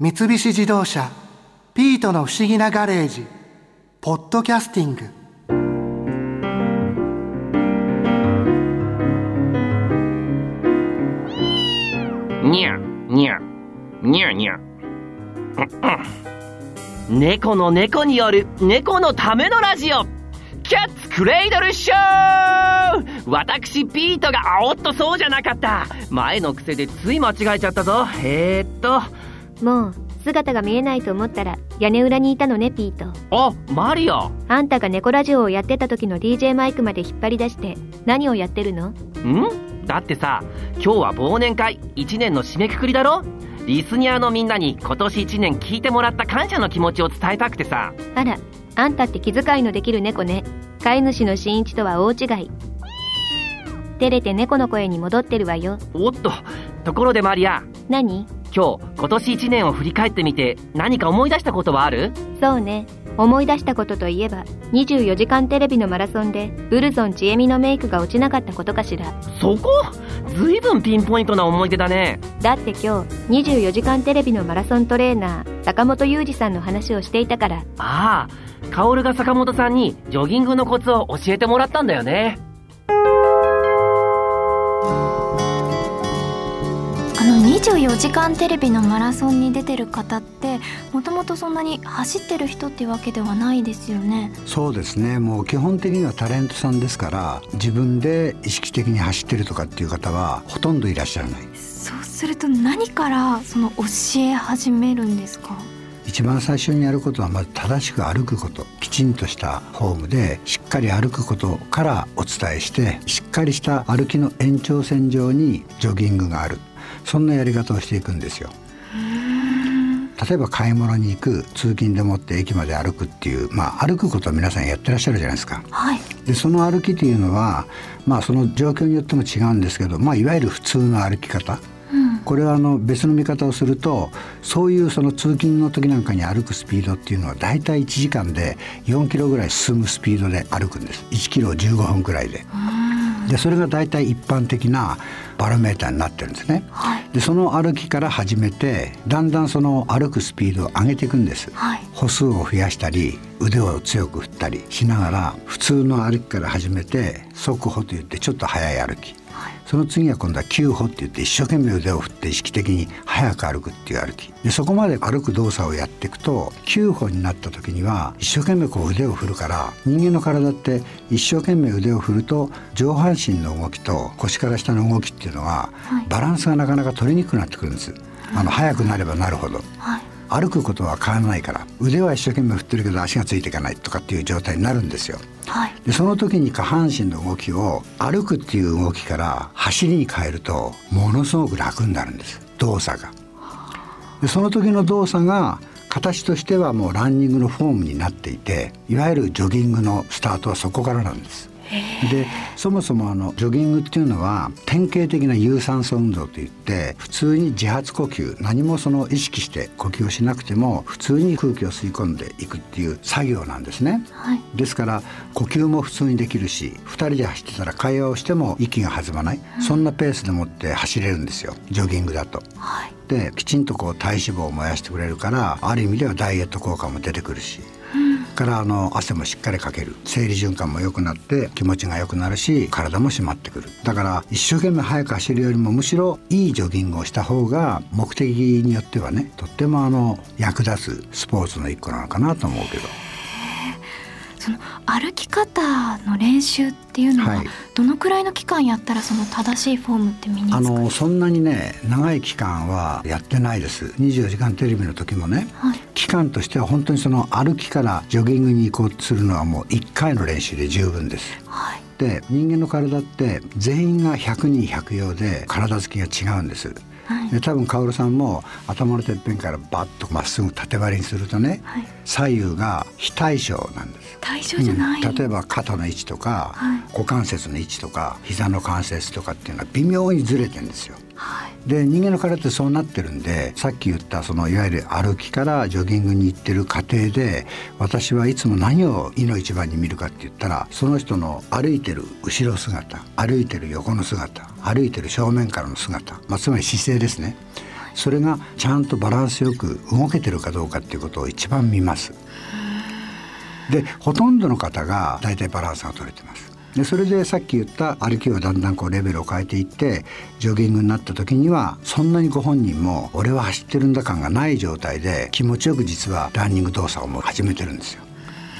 三菱自動車「ピートの不思議なガレージ」「ポッドキャスティング」にゃにゃにゃにゃ猫の猫による猫のためのラジオ。キャッツクレイドルショー私ピートがあおっとそうじゃなかった。前の癖でつい間違えちゃったぞ。えー、っと。もう姿が見えないと思ったら屋根裏にいたのねピート。あマリア。あんたが猫ラジオをやってた時の DJ マイクまで引っ張り出して何をやってるの？ん？だってさ今日は忘年会1年の締めくくりだろ？リスニアのみんなに今年1年聞いてもらった感謝の気持ちを伝えたくてさ。あらあんたって気遣いのできる猫ね。飼い主の新一とは大違い。照れて猫の声に戻ってるわよ。おっとところでマリア。何？今日今年1年を振り返ってみて何か思い出したことはある？そうね。思い出したことといえば24時間テレビのマラソンでウルゾンちえみのメイクが落ちなかったことかしら。そこ？ずいぶんピンポイントな思い出だね。だって今日24時間テレビのマラソントレーナー坂本裕二さんの話をしていたから。ああ薫が坂本さんにジョギングのコツを教えてもらったんだよね24時間テレビのマラソンに出てる方ってもともとそんなに走ってる人っていうわけではないですよね。そうですね。もう基本的にはタレントさんですから自分で意識的に走ってるとかっていう方はほとんどいらっしゃらない。そうすると何からその教え始めるんですか？一番最初にやることはまず正しく歩くこと。きちんとしたフォームでしっかり歩くことからお伝えしてしっかりした歩きの延長線上にジョギングがあるそんなやり方をしていくんですよ。例えば買い物に行く通勤でもって駅まで歩くっていうまあ歩くことは皆さんやってらっしゃるじゃないですか。はい。でその歩きというのはまあその状況によっても違うんですけどまあいわゆる普通の歩き方。うん。これはあの別の見方をするとそういうその通勤の時なんかに歩くスピードっていうのはだいたい1時間で4キロぐらい進むスピードで歩くんです。1キロ15分くらいででそれがだいたい一般的なバロメーターになってるんですね。はい。でその歩きから始めてだんだんその歩くスピードを上げていくんです。はい。歩数を増やしたり腕を強く振ったりしながら普通の歩きから始めて速歩といってちょっと速い歩きその次は今度は急歩って言って一生懸命腕を振って意識的に速く歩くっていう歩き。でそこまで歩く動作をやっていくと急歩になった時には一生懸命こう腕を振るから人間の体って一生懸命腕を振ると上半身の動きと腰から下の動きっていうのははい。バランスがなかなか取りにくくなってくるんです。あの速くなればなるほど。はい歩くことは変わらないから腕は一生懸命振ってるけど足がついていかないとかっていう状態になるんですよ。はい。でその時に下半身の動きを歩くっていう動きから走りに変えるとものすごく楽になるんです。動作が。でその時の動作が形としてはもうランニングのフォームになっていていわゆるジョギングのスタートはそこからなんですでそもそもあのジョギングっていうのは典型的な有酸素運動といって普通に自発呼吸何もその意識して呼吸をしなくても普通に空気を吸い込んでいくっていう作業なんですね。はいですから呼吸も普通にできるし2人で走ってたら会話をしても息が弾まない、そんなペースでもって走れるんですよジョギングだと。はいできちんとこう体脂肪を燃やしてくれるからある意味ではダイエット効果も出てくるし。からあの汗もしっかりかける生理循環も良くなって気持ちが良くなるし体も締まってくるだから一生懸命速く走るよりもむしろいいジョギングをした方が目的によってはねとってもあの役立つスポーツの一個なのかなと思うけど。その歩き方の練習っていうのは、はい。どのくらいの期間やったらその正しいフォームって身につくあのそんなにね長い期間はやってないです。24時間テレビの時もねはい。期間としては本当にその歩きからジョギングに行こうとするのはもう1回の練習で十分です。はい。で人間の体って全員が100人100用で体つきが違うんです。はいで多分薫さんも頭のてっぺんからバッとまっすぐ縦張りにするとねはい。左右が非対称なんです。対象じゃない、うん。例えば肩の位置とか、はい。股関節の位置とか膝の関節とかっていうのは微妙にずれてるんですよはい。で人間の体ってそうなってるんでさっき言ったそのいわゆる歩きからジョギングに行ってる過程で私はいつも何をいの一番に見るかって言ったらその人の歩いてる後ろ姿歩いてる横の姿歩いてる正面からの姿、まあ、つまり姿勢ですね。それがちゃんとバランスよく動けてるかどうかっていうことを一番見ます。でほとんどの方が大体バランスが取れてますでそれでさっき言った歩きをだんだんこうレベルを変えていってジョギングになった時にはそんなにご本人も俺は走ってるんだ感がない状態で気持ちよく実はランニング動作をもう始めてるんですよ。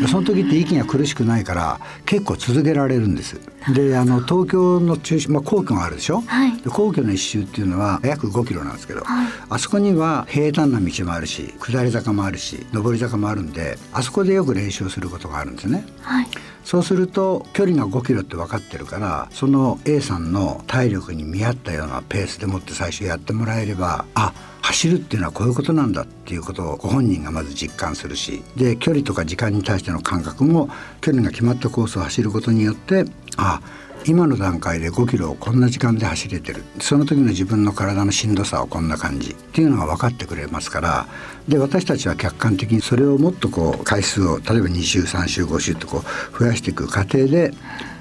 でその時って息が苦しくないから結構続けられるんです。であの東京の中心、まあ、皇居があるでしょ、はい。で皇居の一周っていうのは約5キロなんですけど、あそこには平坦な道もあるし下り坂もあるし上り坂もあるんであそこでよく練習することがあるんですね。はい。そうすると距離が5キロって分かってるからその A さんの体力に見合ったようなペースでもって最初やってもらえればあ走るっていうのはこういうことなんだっていうことをご本人がまず実感するしで距離とか時間に対しての感覚も距離が決まったコースを走ることによってあ今の段階で5キロをこんな時間で走れてる。その時の自分の体のしんどさはこんな感じ。っていうのが分かってくれますから。で私たちは客観的にそれをもっとこう回数を例えば2週3週5週とこう増やしていく過程で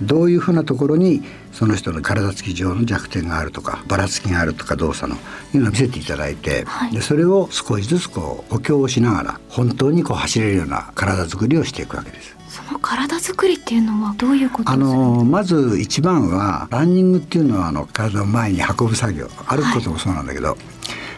どういうふうなところにその人の体つき上の弱点があるとかばらつきがあるとか動作のいうのを見せていただいて、はい。でそれを少しずつこう補強をしながら本当にこう走れるような体作りをしていくわけです。その体作りっていうのはどういうことあのまず一番はランニングっていうのはあの体を前に運ぶ作業。歩くこともそうなんだけど、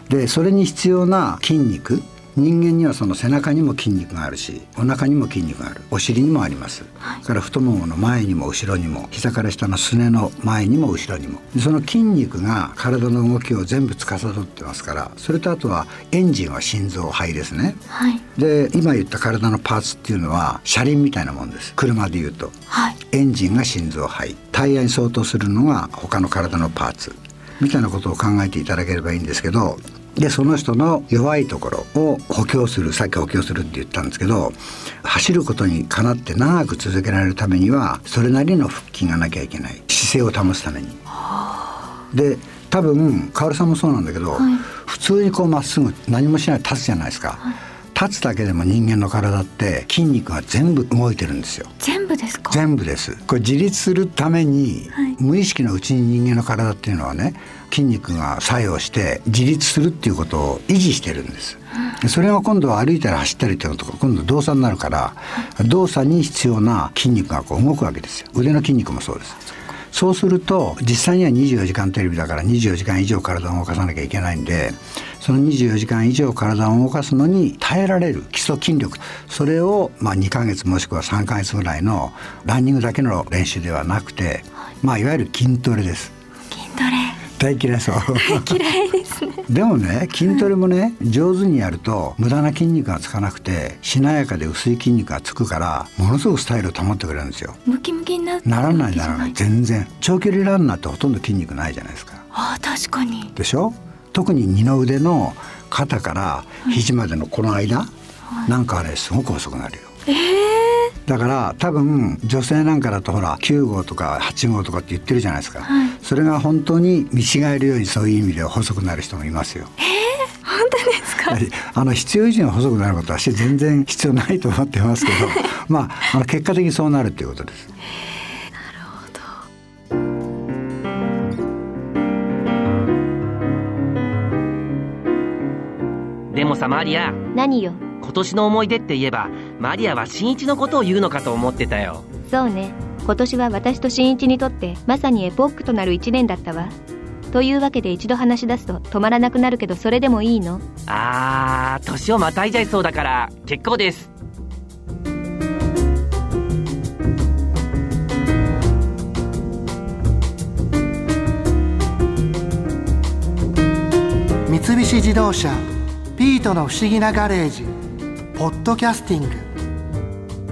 でそれに必要な筋肉人間にはその背中にも筋肉があるしお腹にも筋肉がある。お尻にもあります、それから太ももの前にも後ろにも膝から下のすねの前にも後ろにも。でその筋肉が体の動きを全部司ってますからそれとあとはエンジンは心臓肺ですね。はい。で今言った体のパーツっていうのは車輪みたいなもんです。車で言うと。はい。エンジンが心臓肺。タイヤに相当するのが他の体のパーツ。みたいなことを考えていただければいいんですけどでその人の弱いところを補強するさっき補強するって言ったんですけど走ることにかなって長く続けられるためにはそれなりの腹筋がなきゃいけない姿勢を保つために。で多分薫さんもそうなんだけど、普通にこうまっすぐ何もしないで立つじゃないですか。立つだけでも人間の体って筋肉が全部動いてるんですよ。全部ですか？全部です。これ自立するために、はい。無意識のうちに人間の体っていうのはね筋肉が作用して自立するっていうことを維持してるんです、でそれが今度は歩いたり走ったりっていうのとか今度動作になるから、動作に必要な筋肉がこう動くわけですよ。腕の筋肉もそうですそうすると実際には24時間テレビだから24時間以上体を動かさなきゃいけないんでその24時間以上体を動かすのに耐えられる基礎筋力それをまあ2ヶ月もしくは3ヶ月ぐらいのランニングだけの練習ではなくて、まあいわゆる筋トレです。筋トレ大嫌いそう。嫌いですね。でもね筋トレもね上手にやると無駄な筋肉がつかなくてしなやかで薄い筋肉がつくからものすごくスタイルを保ってくれるんですよ。ムキムキになならないならわない。全然。長距離ランナーってほとんど筋肉ないじゃないですか。あー確かに。でしょ？特に二の腕の肩から肘までのこの間、なんかあれすごく細くなるよだから多分女性なんかだとほら9号とか8号とかって言ってるじゃないですか、はい。それが本当に見違えるようにそういう意味では細くなる人もいますよ。本当ですか？あの必要以上に細くなることは私全然必要ないと思ってますけど。まああの結果的にそうなるっていうことです。でもさマリア。何よ？今年の思い出って言えばマリアは新一のことを言うのかと思ってたよ。そうね。今年は私と新一にとってまさにエポックとなる一年だったわ。というわけで一度話し出すと止まらなくなるけどそれでもいいの？あー年をまたいじゃいそうだから結構です。三菱自動車ピートの不思議なガレージポッドキャスティング